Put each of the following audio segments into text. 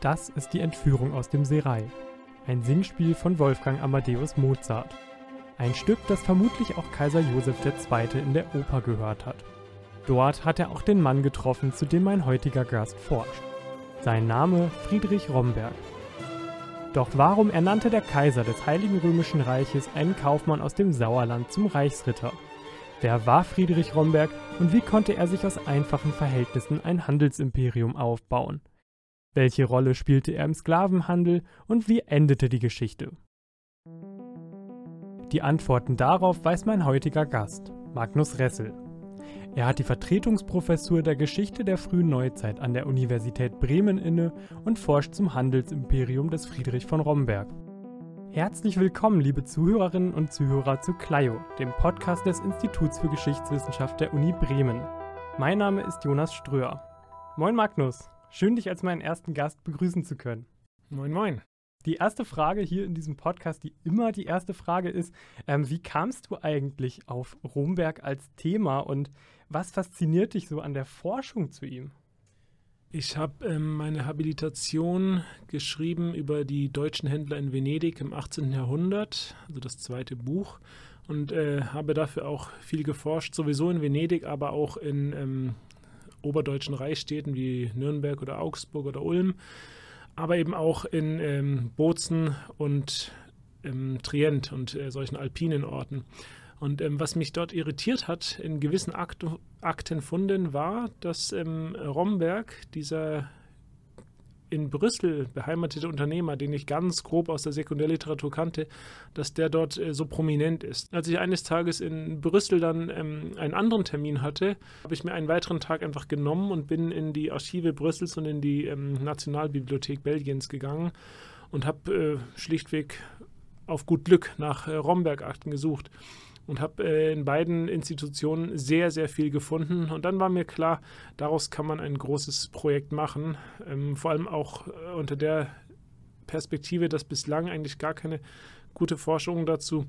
Das ist die Entführung aus dem Serai. Ein Singspiel von Wolfgang Amadeus Mozart. Ein Stück, das vermutlich auch Kaiser Josef II. in der Oper gehört hat. Dort hat er auch den Mann getroffen, zu dem mein heutiger Gast forscht. Sein Name Friedrich Romberg. Doch warum ernannte der Kaiser des Heiligen Römischen Reiches einen Kaufmann aus dem Sauerland zum Reichsritter? Wer war Friedrich Romberg und wie konnte er sich aus einfachen Verhältnissen ein Handelsimperium aufbauen? Welche Rolle spielte er im Sklavenhandel und wie endete die Geschichte? Die Antworten darauf weiß mein heutiger Gast, Magnus Ressel. Er hat die Vertretungsprofessur der Geschichte der frühen Neuzeit an der Universität Bremen inne und forscht zum Handelsimperium des Friedrich von Romberg. Herzlich willkommen, liebe Zuhörerinnen und Zuhörer zu Clio, dem Podcast des Instituts für Geschichtswissenschaft der Uni Bremen. Mein Name ist Jonas Ströer. Moin Magnus. Schön, dich als meinen ersten Gast begrüßen zu können. Moin, moin. Die erste Frage hier in diesem Podcast, die immer die erste Frage ist, ähm, wie kamst du eigentlich auf Romberg als Thema und was fasziniert dich so an der Forschung zu ihm? Ich habe ähm, meine Habilitation geschrieben über die deutschen Händler in Venedig im 18. Jahrhundert, also das zweite Buch, und äh, habe dafür auch viel geforscht, sowieso in Venedig, aber auch in ähm, oberdeutschen Reichsstädten wie Nürnberg oder Augsburg oder Ulm, aber eben auch in ähm, Bozen und ähm, Trient und äh, solchen alpinen Orten. Und ähm, was mich dort irritiert hat in gewissen Akt Aktenfunden war, dass ähm, Romberg, dieser in Brüssel beheimatete Unternehmer, den ich ganz grob aus der Sekundärliteratur kannte, dass der dort äh, so prominent ist. Als ich eines Tages in Brüssel dann ähm, einen anderen Termin hatte, habe ich mir einen weiteren Tag einfach genommen und bin in die Archive Brüssels und in die ähm, Nationalbibliothek Belgiens gegangen und habe äh, schlichtweg auf gut Glück nach äh, Romberg-Akten gesucht und habe äh, in beiden Institutionen sehr, sehr viel gefunden. Und dann war mir klar, daraus kann man ein großes Projekt machen, ähm, vor allem auch äh, unter der Perspektive, dass bislang eigentlich gar keine gute Forschung dazu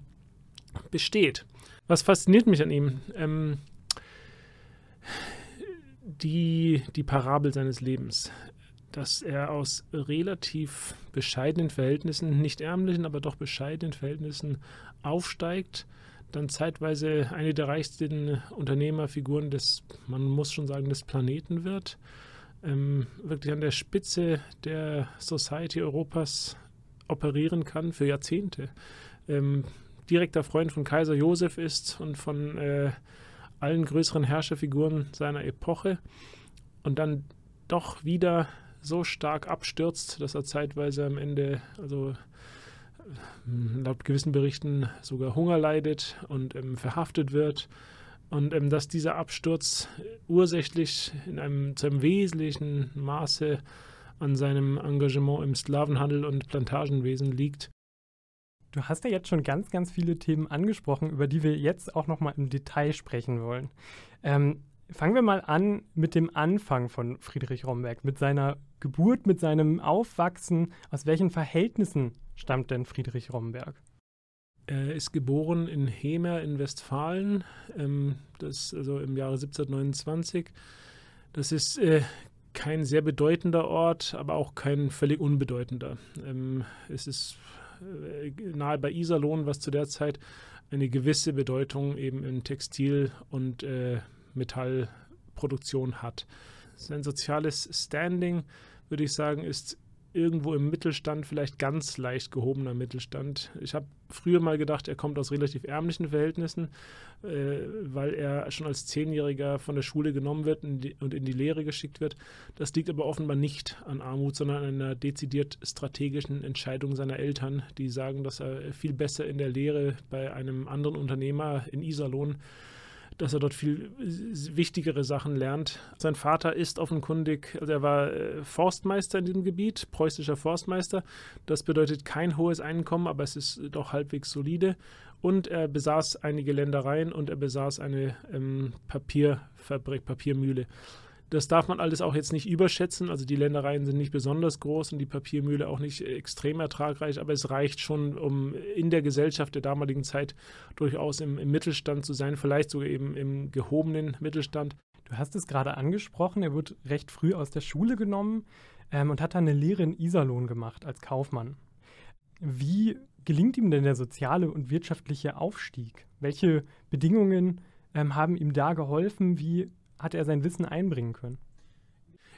besteht. Was fasziniert mich an ihm? Ähm, die, die Parabel seines Lebens dass er aus relativ bescheidenen Verhältnissen, nicht ärmlichen, aber doch bescheidenen Verhältnissen aufsteigt, dann zeitweise eine der reichsten Unternehmerfiguren des, man muss schon sagen, des Planeten wird, ähm, wirklich an der Spitze der Society Europas operieren kann für Jahrzehnte. Ähm, direkter Freund von Kaiser Josef ist und von äh, allen größeren Herrscherfiguren seiner Epoche und dann doch wieder so stark abstürzt, dass er zeitweise am Ende, also laut gewissen Berichten sogar Hunger leidet und ähm, verhaftet wird. Und ähm, dass dieser Absturz ursächlich in einem, zu einem wesentlichen Maße an seinem Engagement im Sklavenhandel und Plantagenwesen liegt. Du hast ja jetzt schon ganz, ganz viele Themen angesprochen, über die wir jetzt auch nochmal im Detail sprechen wollen. Ähm, fangen wir mal an mit dem Anfang von Friedrich Romberg, mit seiner Geburt, mit seinem Aufwachsen. Aus welchen Verhältnissen stammt denn Friedrich Romberg? Er ist geboren in Hemer in Westfalen, ähm, das also im Jahre 1729. Das ist äh, kein sehr bedeutender Ort, aber auch kein völlig unbedeutender. Ähm, es ist äh, nahe bei Iserlohn, was zu der Zeit eine gewisse Bedeutung eben in Textil- und äh, Metallproduktion hat. Sein soziales Standing, würde ich sagen, ist irgendwo im Mittelstand, vielleicht ganz leicht gehobener Mittelstand. Ich habe früher mal gedacht, er kommt aus relativ ärmlichen Verhältnissen, äh, weil er schon als Zehnjähriger von der Schule genommen wird und, die, und in die Lehre geschickt wird. Das liegt aber offenbar nicht an Armut, sondern an einer dezidiert strategischen Entscheidung seiner Eltern, die sagen, dass er viel besser in der Lehre bei einem anderen Unternehmer in Iserlohn dass er dort viel wichtigere Sachen lernt. Sein Vater ist offenkundig, also er war äh, Forstmeister in diesem Gebiet, preußischer Forstmeister. Das bedeutet kein hohes Einkommen, aber es ist doch halbwegs solide. Und er besaß einige Ländereien und er besaß eine ähm, Papierfabrik, Papiermühle. Das darf man alles auch jetzt nicht überschätzen. Also die Ländereien sind nicht besonders groß und die Papiermühle auch nicht extrem ertragreich, aber es reicht schon, um in der Gesellschaft der damaligen Zeit durchaus im, im Mittelstand zu sein, vielleicht sogar eben im gehobenen Mittelstand. Du hast es gerade angesprochen, er wird recht früh aus der Schule genommen. ähm, und hat dann eine Lehre in Iserlohn gemacht als Kaufmann. Wie gelingt ihm denn der soziale und wirtschaftliche Aufstieg? Welche Bedingungen ähm, haben ihm da geholfen? Wie hat er sein Wissen einbringen können?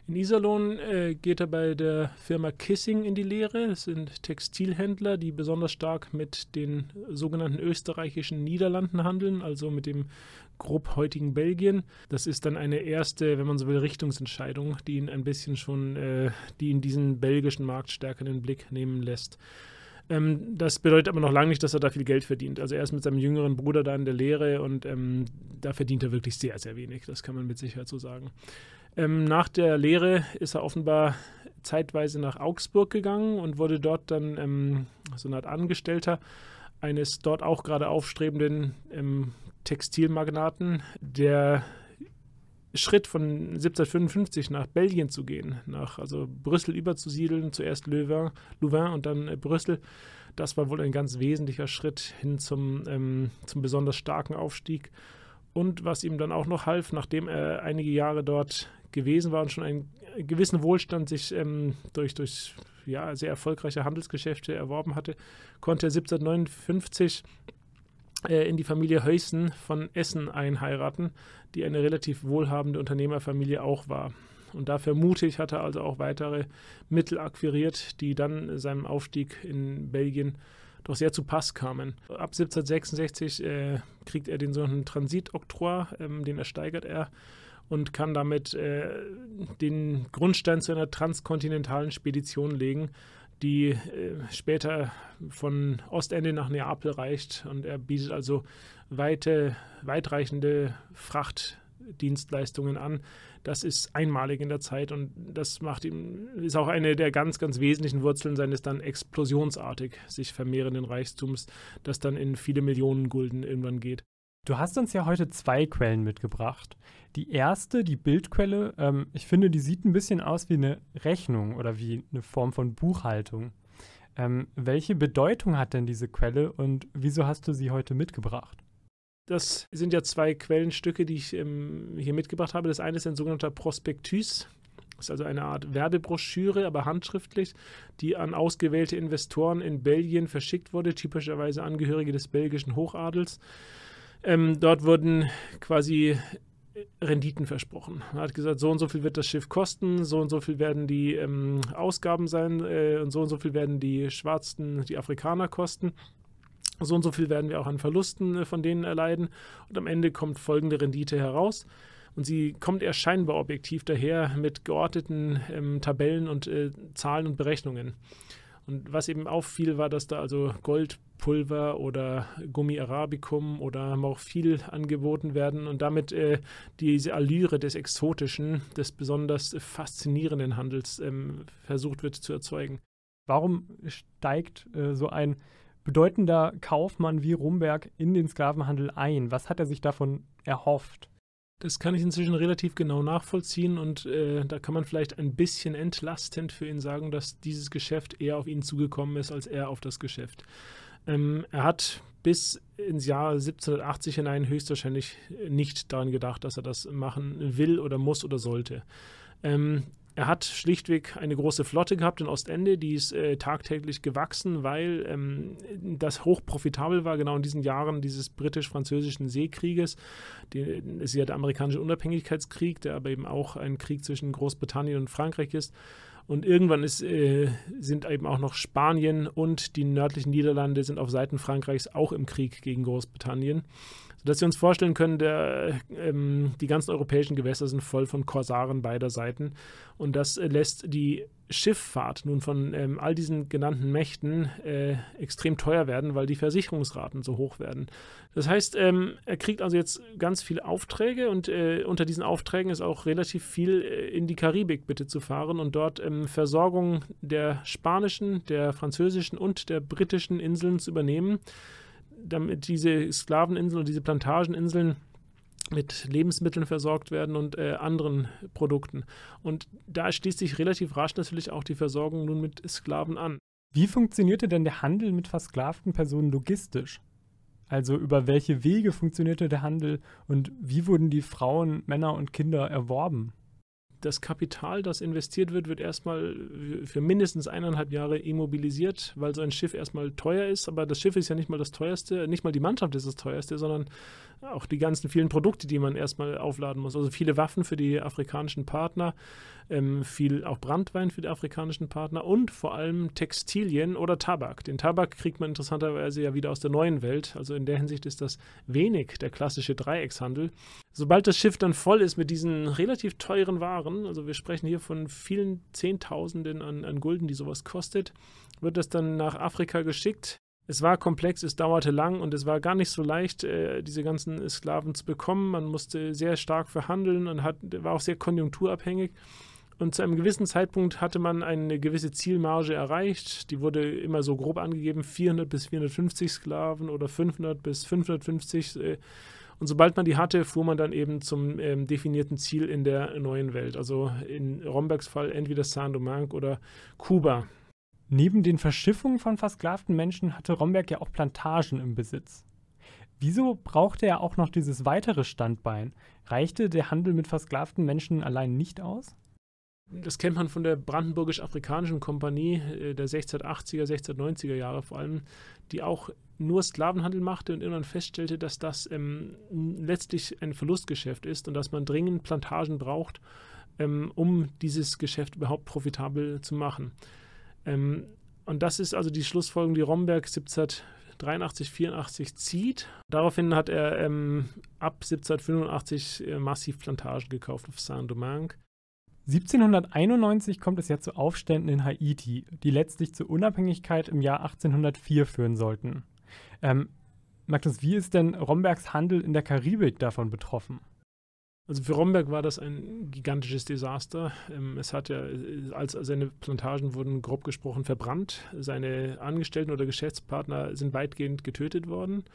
In Iserlohn äh, geht er bei der Firma Kissing in die Lehre. Das sind Textilhändler, die besonders stark mit den sogenannten österreichischen Niederlanden handeln, also mit dem grob heutigen Belgien. Das ist dann eine erste, wenn man so will, Richtungsentscheidung, die ihn ein bisschen schon, äh, die in diesen belgischen Markt stärker in den Blick nehmen lässt. Ähm, das bedeutet aber noch lange nicht, dass er da viel Geld verdient. Also er ist mit seinem jüngeren Bruder da in der Lehre und ähm, da verdient er wirklich sehr, sehr wenig. Das kann man mit Sicherheit so sagen. Ähm, nach der Lehre ist er offenbar zeitweise nach Augsburg gegangen und wurde dort dann ähm, so eine Art Angestellter eines dort auch gerade aufstrebenden ähm, Textilmagnaten, der Schritt von 1755 nach Belgien zu gehen, nach also Brüssel überzusiedeln, zuerst Louvain, Louvain und dann äh, Brüssel, das war wohl ein ganz wesentlicher Schritt hin zum, ähm, zum besonders starken Aufstieg. Und was ihm dann auch noch half, nachdem er einige Jahre dort gewesen war und schon einen gewissen Wohlstand sich ähm, durch, durch ja, sehr erfolgreiche Handelsgeschäfte erworben hatte, konnte er 1759 äh, in die Familie Heusen von Essen einheiraten, die eine relativ wohlhabende Unternehmerfamilie auch war. Und da vermute hat er also auch weitere Mittel akquiriert, die dann seinem Aufstieg in Belgien doch sehr zu Pass kamen. Ab 1766 äh, kriegt er den sogenannten Transitoktroi, ähm, den ersteigert er und kann damit äh, den Grundstein zu einer transkontinentalen Spedition legen, die äh, später von Ostende nach Neapel reicht. Und er bietet also weite, weitreichende Frachtdienstleistungen an. Das ist einmalig in der Zeit und das macht ihm, ist auch eine der ganz, ganz wesentlichen Wurzeln seines dann explosionsartig sich vermehrenden Reichtums, das dann in viele Millionen Gulden irgendwann geht. Du hast uns ja heute zwei Quellen mitgebracht. Die erste, die Bildquelle, ähm, ich finde, die sieht ein bisschen aus wie eine Rechnung oder wie eine Form von Buchhaltung. Ähm, welche Bedeutung hat denn diese Quelle und wieso hast du sie heute mitgebracht? Das sind ja zwei Quellenstücke, die ich ähm, hier mitgebracht habe. Das eine ist ein sogenannter Prospektus. Das ist also eine Art Werbebroschüre, aber handschriftlich, die an ausgewählte Investoren in Belgien verschickt wurde, typischerweise Angehörige des belgischen Hochadels. Ähm, dort wurden quasi Renditen versprochen. Er hat gesagt, so und so viel wird das Schiff kosten, so und so viel werden die ähm, Ausgaben sein äh, und so und so viel werden die Schwarzen, die Afrikaner kosten. So und so viel werden wir auch an Verlusten äh, von denen erleiden. Und am Ende kommt folgende Rendite heraus. Und sie kommt eher scheinbar objektiv daher mit geordneten ähm, Tabellen und äh, Zahlen und Berechnungen. Und was eben auffiel, war, dass da also Goldpulver oder Gummi Arabicum oder Morphil angeboten werden und damit äh, diese Allüre des Exotischen, des besonders faszinierenden Handels ähm, versucht wird zu erzeugen. Warum steigt äh, so ein bedeutender Kaufmann wie Rumberg in den Sklavenhandel ein? Was hat er sich davon erhofft? Das kann ich inzwischen relativ genau nachvollziehen und äh, da kann man vielleicht ein bisschen entlastend für ihn sagen, dass dieses Geschäft eher auf ihn zugekommen ist als er auf das Geschäft. Ähm, er hat bis ins Jahr 1780 hinein höchstwahrscheinlich nicht daran gedacht, dass er das machen will oder muss oder sollte. Ähm, er hat schlichtweg eine große Flotte gehabt in Ostende, die ist äh, tagtäglich gewachsen, weil ähm, das hochprofitabel war, genau in diesen Jahren dieses britisch-französischen Seekrieges. Es ist ja der amerikanische Unabhängigkeitskrieg, der aber eben auch ein Krieg zwischen Großbritannien und Frankreich ist. Und irgendwann ist, äh, sind eben auch noch Spanien und die nördlichen Niederlande sind auf Seiten Frankreichs auch im Krieg gegen Großbritannien dass wir uns vorstellen können, der, ähm, die ganzen europäischen Gewässer sind voll von Korsaren beider Seiten. Und das äh, lässt die Schifffahrt nun von ähm, all diesen genannten Mächten äh, extrem teuer werden, weil die Versicherungsraten so hoch werden. Das heißt, ähm, er kriegt also jetzt ganz viele Aufträge und äh, unter diesen Aufträgen ist auch relativ viel äh, in die Karibik bitte zu fahren und dort ähm, Versorgung der spanischen, der französischen und der britischen Inseln zu übernehmen damit diese Sklaveninseln und diese Plantageninseln mit Lebensmitteln versorgt werden und äh, anderen Produkten. Und da schließt sich relativ rasch natürlich auch die Versorgung nun mit Sklaven an. Wie funktionierte denn der Handel mit versklavten Personen logistisch? Also über welche Wege funktionierte der Handel und wie wurden die Frauen, Männer und Kinder erworben? Das Kapital, das investiert wird, wird erstmal für mindestens eineinhalb Jahre immobilisiert, weil so ein Schiff erstmal teuer ist. Aber das Schiff ist ja nicht mal das teuerste, nicht mal die Mannschaft ist das teuerste, sondern auch die ganzen vielen Produkte, die man erstmal aufladen muss. Also viele Waffen für die afrikanischen Partner, ähm, viel auch Brandwein für die afrikanischen Partner und vor allem Textilien oder Tabak. Den Tabak kriegt man interessanterweise ja wieder aus der neuen Welt. Also in der Hinsicht ist das wenig der klassische Dreieckshandel. Sobald das Schiff dann voll ist mit diesen relativ teuren Waren, also wir sprechen hier von vielen Zehntausenden an, an Gulden, die sowas kostet, wird das dann nach Afrika geschickt. Es war komplex, es dauerte lang und es war gar nicht so leicht, äh, diese ganzen Sklaven zu bekommen. Man musste sehr stark verhandeln und hat, war auch sehr konjunkturabhängig. Und zu einem gewissen Zeitpunkt hatte man eine gewisse Zielmarge erreicht. Die wurde immer so grob angegeben: 400 bis 450 Sklaven oder 500 bis 550. Und sobald man die hatte, fuhr man dann eben zum ähm, definierten Ziel in der neuen Welt. Also in Rombergs Fall entweder Saint-Domingue oder Kuba. Neben den Verschiffungen von versklavten Menschen hatte Romberg ja auch Plantagen im Besitz. Wieso brauchte er auch noch dieses weitere Standbein? Reichte der Handel mit versklavten Menschen allein nicht aus? Das kennt man von der Brandenburgisch-Afrikanischen Kompanie äh, der 1680er, 1690er Jahre vor allem, die auch nur Sklavenhandel machte und irgendwann feststellte, dass das ähm, letztlich ein Verlustgeschäft ist und dass man dringend Plantagen braucht, ähm, um dieses Geschäft überhaupt profitabel zu machen. Ähm, und das ist also die Schlussfolgerung, die Romberg 1783, 84 zieht. Daraufhin hat er ähm, ab 1785 äh, massiv Plantagen gekauft auf Saint-Domingue. 1791 kommt es ja zu Aufständen in Haiti, die letztlich zur Unabhängigkeit im Jahr 1804 führen sollten. Ähm, Magnus, wie ist denn Rombergs Handel in der Karibik davon betroffen? Also für Romberg war das ein gigantisches Desaster. Ähm, es hat ja, als seine Plantagen wurden grob gesprochen verbrannt. Seine Angestellten oder Geschäftspartner sind weitgehend getötet worden.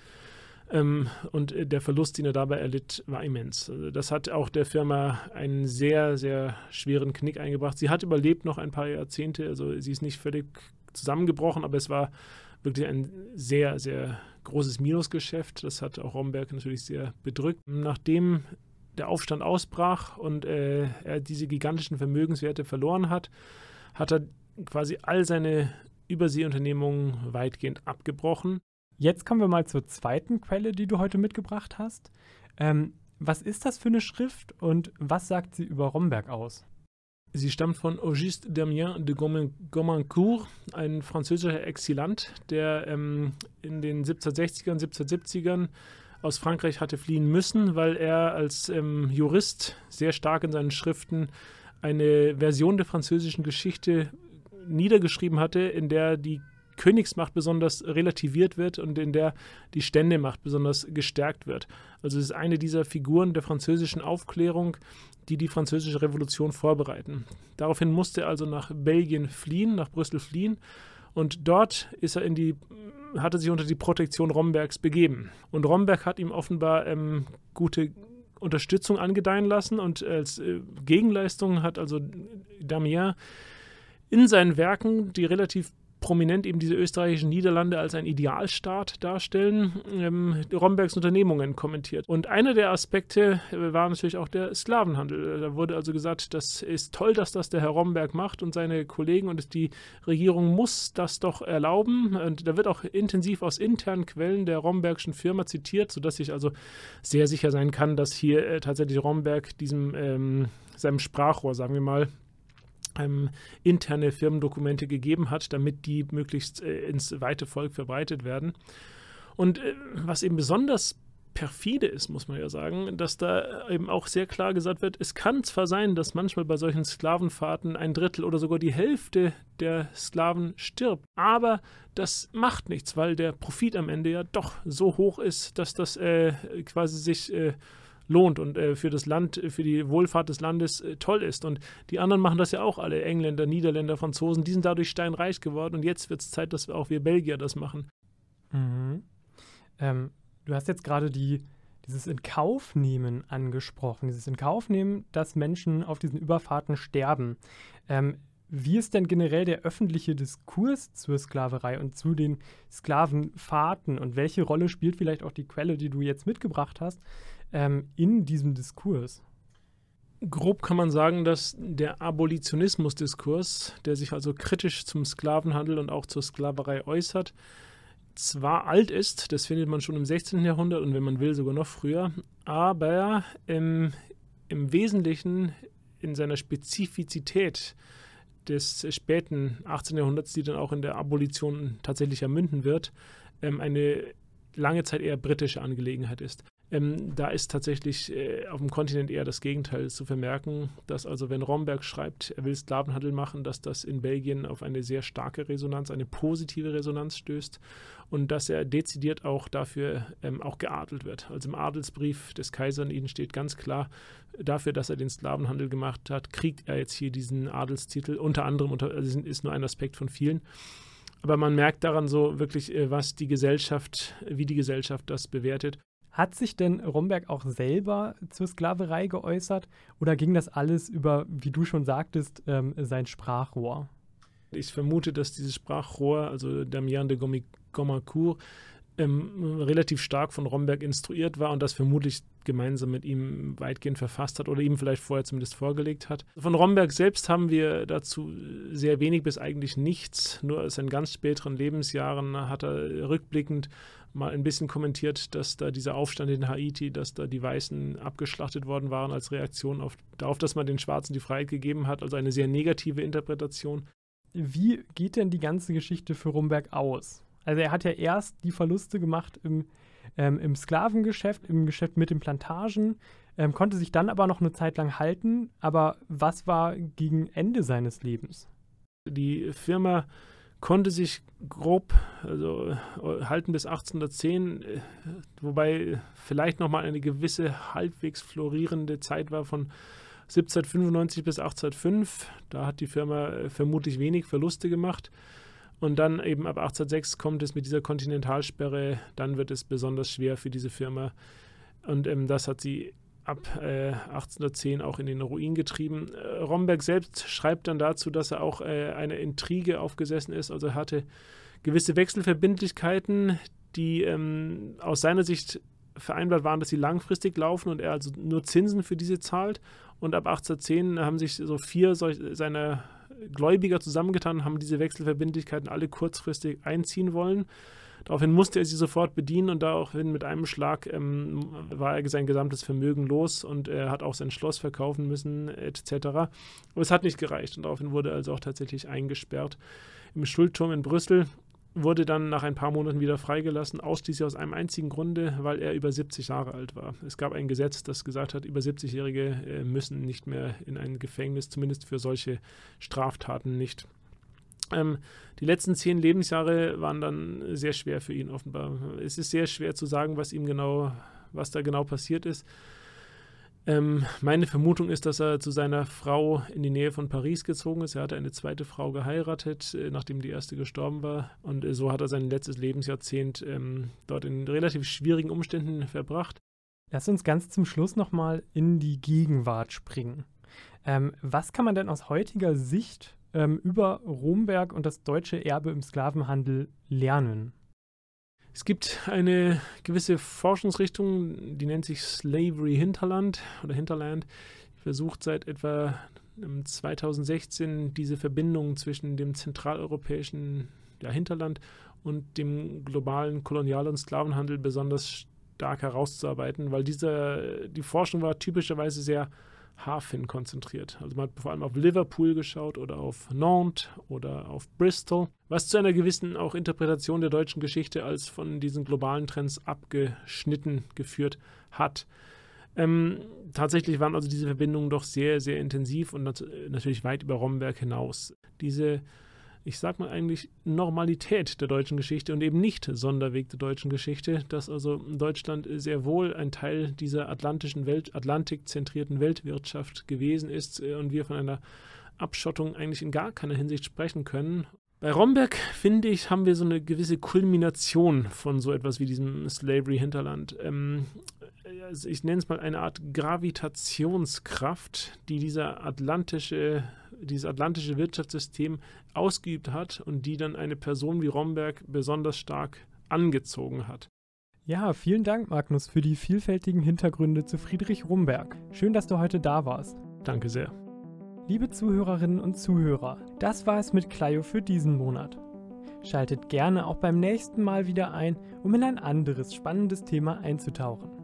Ähm, und der Verlust, den er dabei erlitt, war immens. Also das hat auch der Firma einen sehr, sehr schweren Knick eingebracht. Sie hat überlebt noch ein paar Jahrzehnte, also sie ist nicht völlig zusammengebrochen, aber es war wirklich ein sehr, sehr großes Minusgeschäft. Das hat auch Romberg natürlich sehr bedrückt. Nachdem der Aufstand ausbrach und äh, er diese gigantischen Vermögenswerte verloren hat, hat er quasi all seine Überseeunternehmungen weitgehend abgebrochen Jetzt kommen wir mal zur zweiten Quelle, die du heute mitgebracht hast. Ähm, was ist das für eine Schrift und was sagt sie über Romberg aus? Sie stammt von Auguste Damien de Gomancourt, ein französischer Exilant, der ähm, in den 1760ern, 1770ern aus Frankreich hatte fliehen müssen, weil er als ähm, Jurist sehr stark in seinen Schriften eine Version der französischen Geschichte niedergeschrieben hatte, in der die Königsmacht besonders relativiert wird und in der die Ständemacht besonders gestärkt wird. Also es ist eine dieser Figuren der französischen Aufklärung, die die französische Revolution vorbereiten. Daraufhin musste er also nach Belgien fliehen, nach Brüssel fliehen und dort ist er in die hat er sich unter die Protektion Rombergs begeben. Und Romberg hat ihm offenbar ähm, gute Unterstützung angedeihen lassen und als äh, Gegenleistung hat also Damien in seinen Werken, die relativ prominent eben diese österreichischen Niederlande als ein Idealstaat darstellen, ähm, Rombergs Unternehmungen kommentiert. Und einer der Aspekte äh, war natürlich auch der Sklavenhandel. Da wurde also gesagt, das ist toll, dass das der Herr Romberg macht und seine Kollegen und die Regierung muss das doch erlauben. Und da wird auch intensiv aus internen Quellen der Rombergschen Firma zitiert, sodass ich also sehr sicher sein kann, dass hier äh, tatsächlich Romberg diesem ähm, seinem Sprachrohr, sagen wir mal, ähm, interne Firmendokumente gegeben hat, damit die möglichst äh, ins weite Volk verbreitet werden. Und äh, was eben besonders perfide ist, muss man ja sagen, dass da eben auch sehr klar gesagt wird, es kann zwar sein, dass manchmal bei solchen Sklavenfahrten ein Drittel oder sogar die Hälfte der Sklaven stirbt, aber das macht nichts, weil der Profit am Ende ja doch so hoch ist, dass das äh, quasi sich äh, lohnt und äh, für das Land, für die Wohlfahrt des Landes äh, toll ist. Und die anderen machen das ja auch alle, Engländer, Niederländer, Franzosen, die sind dadurch steinreich geworden und jetzt wird es Zeit, dass auch wir Belgier das machen. Mhm. Ähm, du hast jetzt gerade die, dieses Inkaufnehmen angesprochen, dieses Inkaufnehmen, dass Menschen auf diesen Überfahrten sterben. Ähm, wie ist denn generell der öffentliche Diskurs zur Sklaverei und zu den Sklavenfahrten und welche Rolle spielt vielleicht auch die Quelle, die du jetzt mitgebracht hast, ähm, in diesem Diskurs? Grob kann man sagen, dass der Abolitionismusdiskurs, der sich also kritisch zum Sklavenhandel und auch zur Sklaverei äußert, zwar alt ist, das findet man schon im 16. Jahrhundert und wenn man will sogar noch früher, aber im, im Wesentlichen in seiner Spezifizität des späten 18. Jahrhunderts, die dann auch in der Abolition tatsächlich ermünden wird, ähm, eine lange Zeit eher britische Angelegenheit ist. Ähm, da ist tatsächlich äh, auf dem Kontinent eher das Gegenteil zu vermerken, dass also wenn Romberg schreibt, er will Sklavenhandel machen, dass das in Belgien auf eine sehr starke Resonanz, eine positive Resonanz stößt und dass er dezidiert auch dafür ähm, auch geadelt wird. Also im Adelsbrief des Kaisers ihnen steht ganz klar, dafür, dass er den Sklavenhandel gemacht hat, kriegt er jetzt hier diesen Adelstitel, unter anderem, unter, also ist nur ein Aspekt von vielen. Aber man merkt daran so wirklich, äh, was die Gesellschaft, wie die Gesellschaft das bewertet. Hat sich denn Romberg auch selber zur Sklaverei geäußert oder ging das alles über, wie du schon sagtest, ähm, sein Sprachrohr? Ich vermute, dass dieses Sprachrohr, also Damien de Gomacourt, ähm, relativ stark von Romberg instruiert war und das vermutlich gemeinsam mit ihm weitgehend verfasst hat oder ihm vielleicht vorher zumindest vorgelegt hat. Von Romberg selbst haben wir dazu sehr wenig bis eigentlich nichts. Nur aus seinen ganz späteren Lebensjahren hat er rückblickend mal ein bisschen kommentiert, dass da dieser Aufstand in Haiti, dass da die Weißen abgeschlachtet worden waren als Reaktion auf, darauf, dass man den Schwarzen die Freiheit gegeben hat. Also eine sehr negative Interpretation. Wie geht denn die ganze Geschichte für Rumberg aus? Also er hat ja erst die Verluste gemacht im, ähm, im Sklavengeschäft, im Geschäft mit den Plantagen, ähm, konnte sich dann aber noch eine Zeit lang halten. Aber was war gegen Ende seines Lebens? Die Firma konnte sich grob also, halten bis 1810, äh, wobei vielleicht nochmal eine gewisse halbwegs florierende Zeit war von 1795 bis 1805. Da hat die Firma äh, vermutlich wenig Verluste gemacht. Und dann eben ab 1806 kommt es mit dieser Kontinentalsperre, dann wird es besonders schwer für diese Firma. Und ähm, das hat sie ab äh, 1810 auch in den Ruin getrieben. Äh, Romberg selbst schreibt dann dazu, dass er auch äh, eine Intrige aufgesessen ist, also hatte gewisse Wechselverbindlichkeiten, die ähm, aus seiner Sicht vereinbart waren, dass sie langfristig laufen und er also nur Zinsen für diese zahlt. Und ab 1810 haben sich so vier seiner Gläubiger zusammengetan, haben diese Wechselverbindlichkeiten alle kurzfristig einziehen wollen. Daraufhin musste er sie sofort bedienen und daraufhin mit einem Schlag ähm, war er sein gesamtes Vermögen los und er hat auch sein Schloss verkaufen müssen etc. Aber es hat nicht gereicht und daraufhin wurde er also auch tatsächlich eingesperrt im Schuldturm in Brüssel wurde dann nach ein paar Monaten wieder freigelassen, ausschließlich aus einem einzigen Grunde, weil er über 70 Jahre alt war. Es gab ein Gesetz, das gesagt hat, über 70-Jährige äh, müssen nicht mehr in ein Gefängnis, zumindest für solche Straftaten nicht. Ähm, die letzten zehn Lebensjahre waren dann sehr schwer für ihn offenbar. Es ist sehr schwer zu sagen, was ihm genau, was da genau passiert ist. Ähm, meine Vermutung ist, dass er zu seiner Frau in die Nähe von Paris gezogen ist. Er hatte eine zweite Frau geheiratet, äh, nachdem die erste gestorben war. Und äh, so hat er sein letztes Lebensjahrzehnt ähm, dort in relativ schwierigen Umständen verbracht. Lass uns ganz zum Schluss nochmal in die Gegenwart springen. Ähm, was kann man denn aus heutiger Sicht ähm, über Romberg und das deutsche Erbe im Sklavenhandel lernen? Es gibt eine gewisse Forschungsrichtung, die nennt sich Slavery Hinterland oder Hinterland. Die versucht seit etwa 2016 ähm, diese Verbindung zwischen dem zentraleuropäischen ja, Hinterland und dem globalen Kolonial- und Sklavenhandel besonders stark herauszuarbeiten, weil diese, die Forschung war typischerweise sehr Hafen konzentriert. Also man hat vor allem auf Liverpool geschaut oder auf Nantes oder auf Bristol, was zu einer gewissen auch Interpretation der deutschen Geschichte als von diesen globalen Trends abgeschnitten geführt hat. Ähm, tatsächlich waren also diese Verbindungen doch sehr, sehr intensiv und nat natürlich weit über Romberg hinaus. Diese ich sag mal eigentlich Normalität der deutschen Geschichte und eben nicht Sonderweg der deutschen Geschichte, dass also Deutschland sehr wohl ein Teil dieser atlantischen Welt, atlantikzentrierten Weltwirtschaft gewesen ist äh, und wir von einer Abschottung eigentlich in gar keiner Hinsicht sprechen können. Bei Romberg, finde ich, haben wir so eine gewisse Kulmination von so etwas wie diesem Slavery-Hinterland. Ähm, ich nenne es mal eine Art Gravitationskraft, die dieser atlantische dieses atlantische Wirtschaftssystem ausgeübt hat und die dann eine Person wie Romberg besonders stark angezogen hat. Ja, vielen Dank, Magnus, für die vielfältigen Hintergründe zu Friedrich Romberg. Schön, dass du heute da warst. Danke sehr. Liebe Zuhörerinnen und Zuhörer, das war es mit Clio für diesen Monat. Schaltet gerne auch beim nächsten Mal wieder ein, um in ein anderes spannendes Thema einzutauchen.